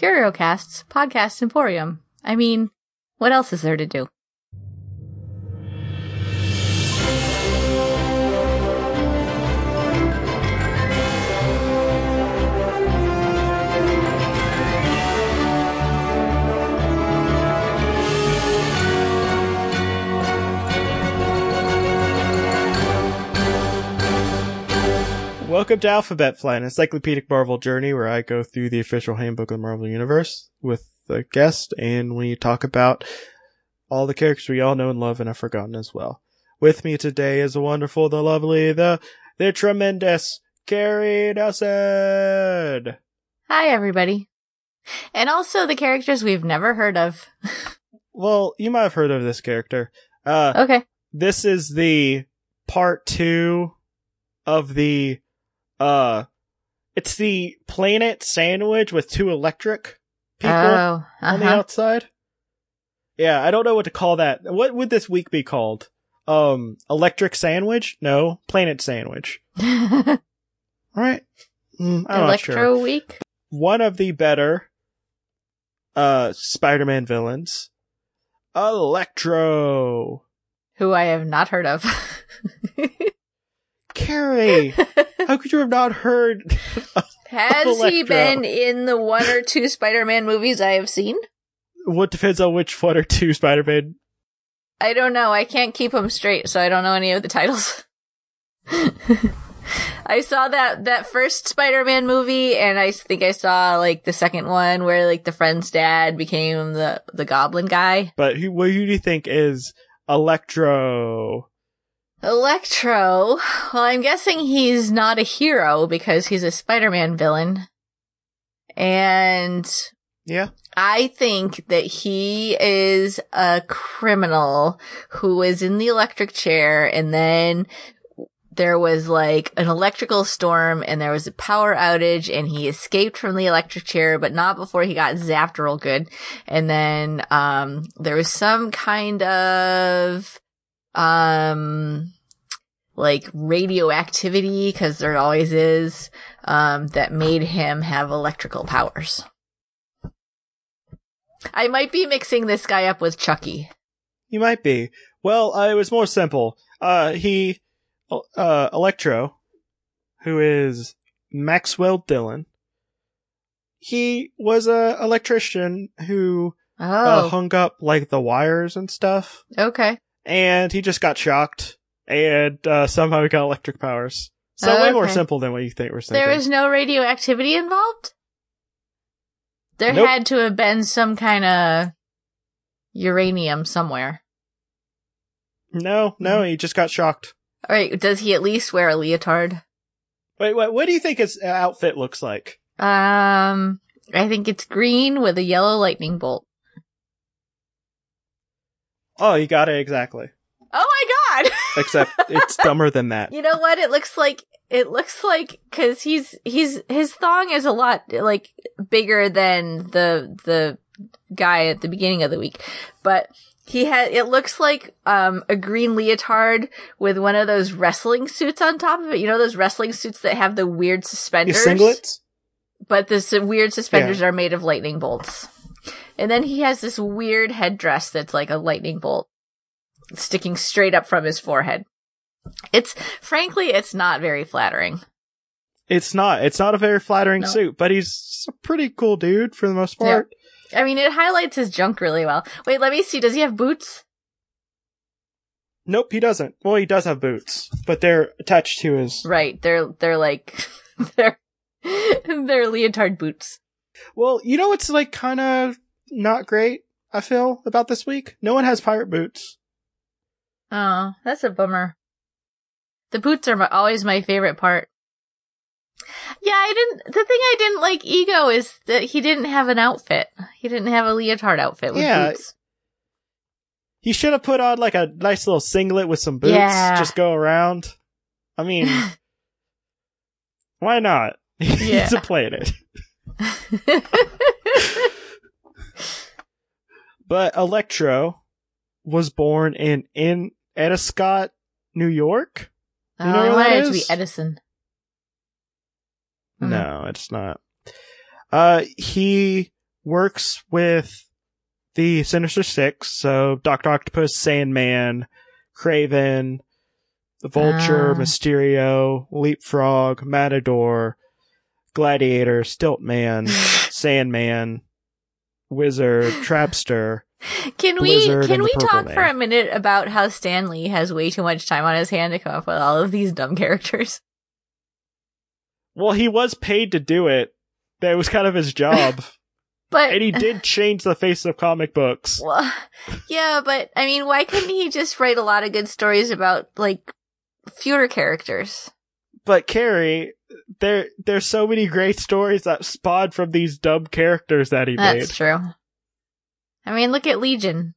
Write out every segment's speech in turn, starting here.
CurioCast's podcast emporium. I mean, what else is there to do? Welcome to Alphabet Flight, an encyclopedic Marvel journey where I go through the official handbook of the Marvel Universe with the guest and we talk about all the characters we all know and love and have forgotten as well. With me today is the wonderful, the lovely, the, the tremendous Carrie Nelson! Hi, everybody. And also the characters we've never heard of. Well, you might have heard of this character. Uh, okay. this is the part two of the uh it's the planet sandwich with two electric people oh, on the uh-huh. outside. Yeah, I don't know what to call that. What would this week be called? Um electric sandwich? No, planet sandwich. All right. Mm, I'm Electro sure. Week? One of the better uh Spider-Man villains. Electro. Who I have not heard of. Carrie, how could you have not heard? Has he been in the one or two Spider-Man movies I have seen? What depends on which one or two Spider-Man. I don't know. I can't keep them straight, so I don't know any of the titles. I saw that that first Spider-Man movie, and I think I saw like the second one where like the friend's dad became the the Goblin guy. But who, what who do you think is Electro? Electro. Well, I'm guessing he's not a hero because he's a Spider-Man villain, and Yeah. I think that he is a criminal who was in the electric chair and then there was like an electrical storm and there was a power outage and he escaped from the electric chair, but not before he got zapped real good. And then, um, there was some kind of, um, like radioactivity, cause there always is, um, that made him have electrical powers. I might be mixing this guy up with Chucky. You might be. Well, uh, it was more simple. Uh, he, uh, Electro, who is Maxwell Dillon, he was a electrician who uh, Oh, hung up like the wires and stuff, okay. And he just got shocked, and uh, somehow he got electric powers. So Oh, way more simple than what you think we're thinking. There was no radioactivity involved? There Nope. had to have been some kind of uranium somewhere. No, no, he just got shocked. Alright, does he at least wear a leotard? Wait, wait, what do you think his outfit looks like? Um, I think it's green with a yellow lightning bolt. Oh, you got it exactly. Oh my god! Except it's dumber than that. You know what? It looks like it looks like because he's he's his thong is a lot like bigger than the the guy at the beginning of the week, but he had it looks like um a green leotard with one of those wrestling suits on top of it. You know those wrestling suits that have the weird suspenders, singlets? but the weird suspenders are made of lightning bolts. And then he has this weird headdress that's like a lightning bolt sticking straight up from his forehead. It's frankly, it's not very flattering. It's not. It's not a very flattering No. suit, but he's a pretty cool dude for the most part. I mean, it highlights his junk really well. Wait, let me see. Does he have boots? Nope, he doesn't. Well, he does have boots, but they're attached to his. Right. They're they're like they're they're leotard boots. Well, you know what's like kind of not great. I feel about this week. No one has pirate boots. Oh, that's a bummer. The boots are my, always my favorite part. Yeah, I didn't. The thing I didn't like Ego is that he didn't have an outfit. He didn't have a leotard outfit with Yeah. boots. He should have put on like a nice little singlet with some boots. Yeah. Just go around. I mean, why not? He's Yeah. a planet. But Electro was born in in Endicott, New York. oh, You know I that wanted it to be? Edison. Mhm. No, it's not. Uh, he works with the Sinister Six, so Doctor Octopus, Sandman, Kraven, the Vulture, Ah. Mysterio, Leapfrog, Matador, Gladiator, Stiltman, Sandman, Wizard, Trapster. Can we can we talk for a minute about how Stan Lee has way too much time on his hand to come up with all of these dumb characters? Well, he was paid to do it. That was kind of his job. But and he did change the face of comic books. well, yeah, but I mean, why couldn't he just write a lot of good stories about like fewer characters? But Carrie, there there's so many great stories that spawned from these dumb characters that he That's made. That's true. I mean, look at Legion.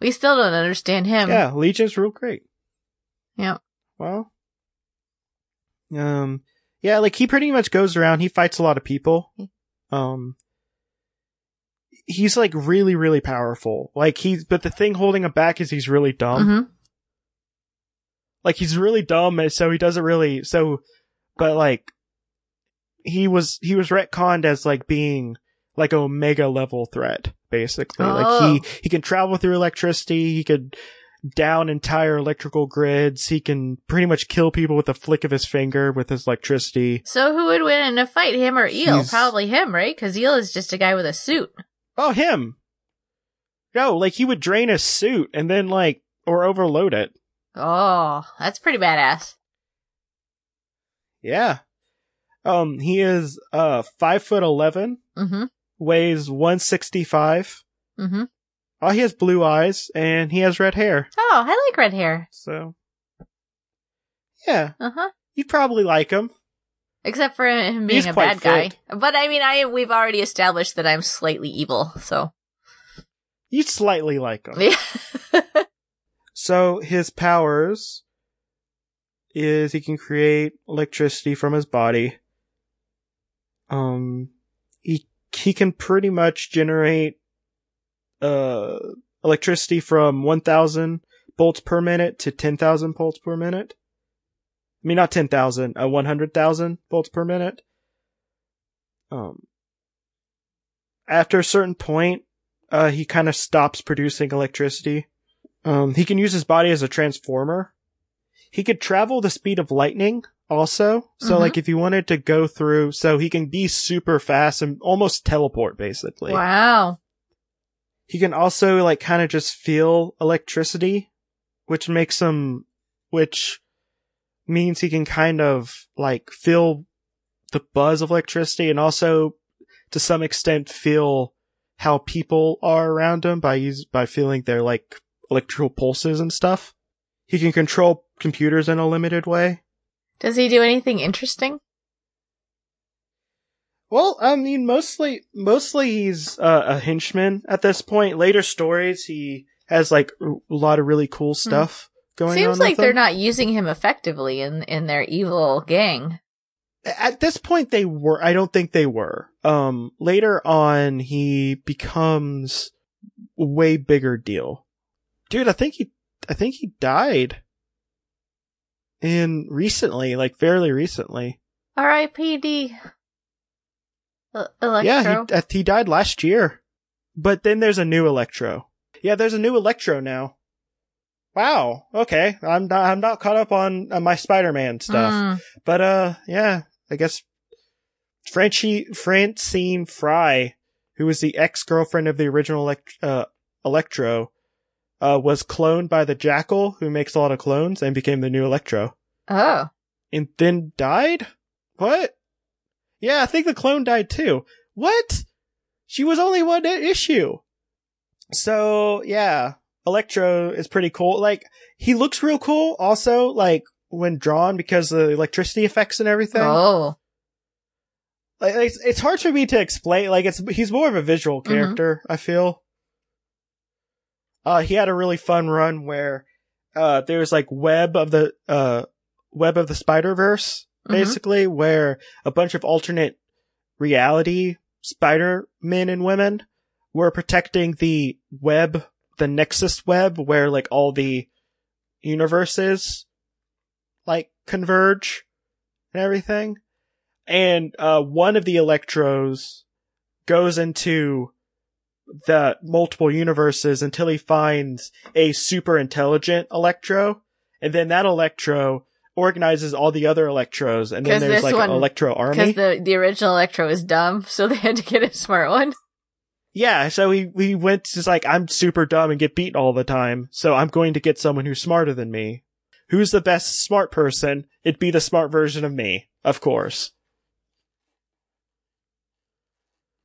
We still don't understand him. Yeah, Legion's real great. Yep. Well, um, yeah, like he pretty much goes around. He fights a lot of people. Um, he's like really, really powerful. Like he's, but the thing holding him back is he's really dumb. hmm Like he's really dumb, and so he doesn't really. So, but like, he was he was retconned as like being like a omega level threat, basically. Like Oh. he he can travel through electricity. He could down entire electrical grids. He can pretty much kill people with a flick of his finger with his electricity. So who would win in a fight, him or Eel? He's- Probably him, right? Because Eel is just a guy with a suit. Oh, him. No, like he would drain his suit and then like or overload it. Oh, that's pretty badass. Yeah. Um, he is uh five foot eleven, Mm-hmm. weighs one sixty five. Mm-hmm. Oh, he has blue eyes and he has red hair. Oh, I like red hair. So, yeah, Uh huh. you'd probably like him. Except for him being He's a bad guy. fit. But I mean, I we've already established that I'm slightly evil, so You'd slightly like him. yeah. So his powers is he can create electricity from his body. Um, he he can pretty much generate uh electricity from one thousand volts per minute to ten thousand volts per minute. I mean, not ten thousand, uh, one hundred thousand volts per minute. Um, after a certain point, uh, he kind of stops producing electricity. Um, he can use his body as a transformer. He could travel the speed of lightning also. So Mhm. like if you wanted to go through, so he can be super fast and almost teleport basically. wow. He can also like kind of just feel electricity, which makes him, which means he can kind of like feel the buzz of electricity and also to some extent feel how people are around him by use, by feeling their like electrical pulses and stuff. He can control computers in a limited way. Does he do anything interesting? Well, I mean, mostly, mostly he's uh, a henchman at this point. Later stories, he has like a lot of really cool stuff going on. Hmm. Seems like they're not using him effectively in in their evil gang. At this point, they were. I don't think they were. Um, later on, he becomes a way bigger deal. Dude, I think he, I think he died. In recently, like fairly recently. R.I.P.D. Electro. Yeah, he, uh, he died last year. But then there's a new Electro. Yeah, there's a new Electro now. Wow. Okay. I'm not, I'm not caught up on, on my Spider-Man stuff. Mm. But, uh, yeah, I guess Frenchie, Francine Frye, who was the ex-girlfriend of the original elect- uh, Electro, uh, was cloned by the Jackal, who makes a lot of clones, and became the new Electro. Oh. And then died? What? Yeah, I think the clone died too. What? She was only one issue. So, yeah, Electro is pretty cool. Like, he looks real cool also, like, when drawn because of the electricity effects and everything. Oh. Like, it's, it's hard for me to explain. Like, it's, he's more of a visual Mm-hmm. character, I feel. Uh, he had a really fun run where, uh, there's like web of the, uh, web of the Spider Verse, Mhm. basically, where a bunch of alternate reality Spider men and women were protecting the web, the Nexus web, where like all the universes like converge and everything. And uh, one of the Electros goes into the multiple universes until he finds a super intelligent Electro, and then that Electro organizes all the other Electros, and then there's like one- an Electro army. Because the, the original Electro is dumb, so they had to get a smart one. Yeah, so he he went just like I'm super dumb and get beat all the time, so I'm going to get someone who's smarter than me. Who's the best smart person? It'd be the smart version of me, of course.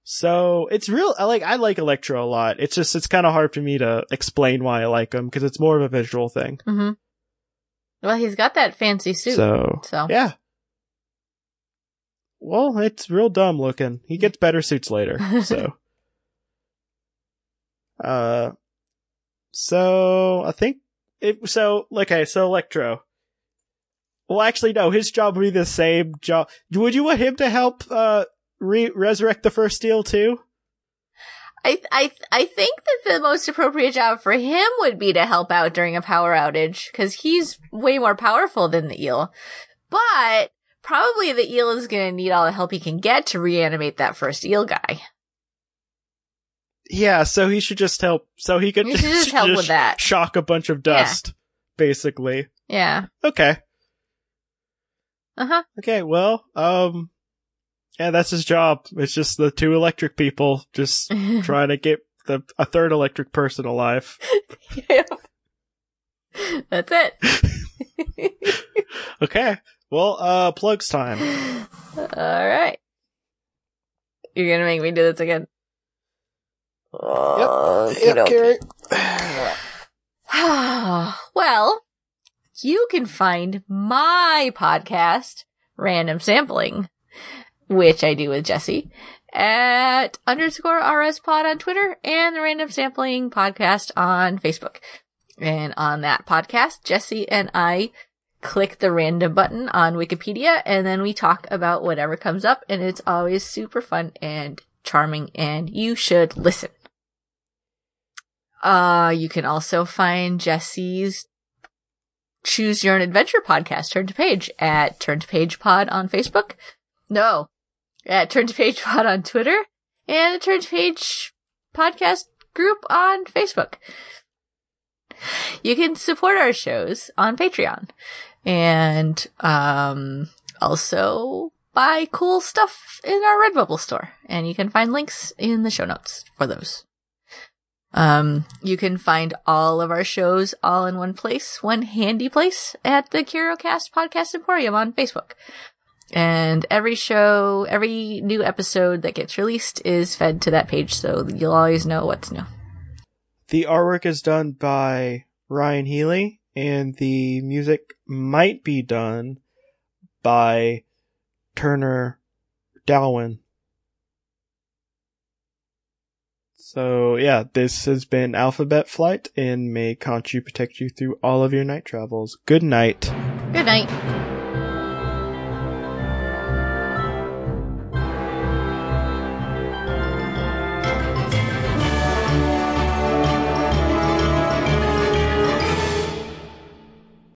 So it's real. I like I like Electro a lot. It's just it's kind of hard for me to explain why I like him because it's more of a visual thing. hmm Well, he's got that fancy suit. So, So yeah. Well, it's real dumb looking. He gets better suits later. So. uh. So I think it. So okay. So Electro. Well, actually, no. His job would be the same job. Would you want him to help uh re- resurrect the first steel too? I, I, I think that the most appropriate job for him would be to help out during a power outage, because he's way more powerful than the eel. But probably the eel is going to need all the help he can get to reanimate that first eel guy. Yeah. So he should just help. So he could He should just help with that. Shock a bunch of Yeah. dust, basically. Yeah. Okay. Uh huh. Okay, well, um, yeah, that's his job. It's just the two electric people just trying to get the a third electric person alive. That's it. Okay, well, uh, plugs time. All right. You're gonna make me do this again. Okey-dokey. well, you can find my podcast, Random Sampling, which I do with Jesse, at underscore RS Pod on Twitter and the Random Sampling podcast on Facebook. And on that podcast, Jesse and I click the random button on Wikipedia and then we talk about whatever comes up and it's always super fun and charming and you should listen. Uh, you can also find Jesse's Choose Your Own Adventure podcast, Turn to Page, at Turn to Page Pod on Facebook. No, at Turn to Page Pod on Twitter and the Turn to Page podcast group on Facebook. You can support our shows on Patreon and, um, also buy cool stuff in our Redbubble store. And you can find links in the show notes for those. Um, you can find all of our shows all in one place, one handy place at the CurioCast Podcast Emporium on Facebook. And every show, every new episode that gets released is fed to that page, so you'll always know what's new. The artwork is done by Ryan Healy, and the music might be done by Turner Dalwin. So yeah, this has been Alphabet Flight, and may Conchu protect you through all of your night travels. Good night. Good night.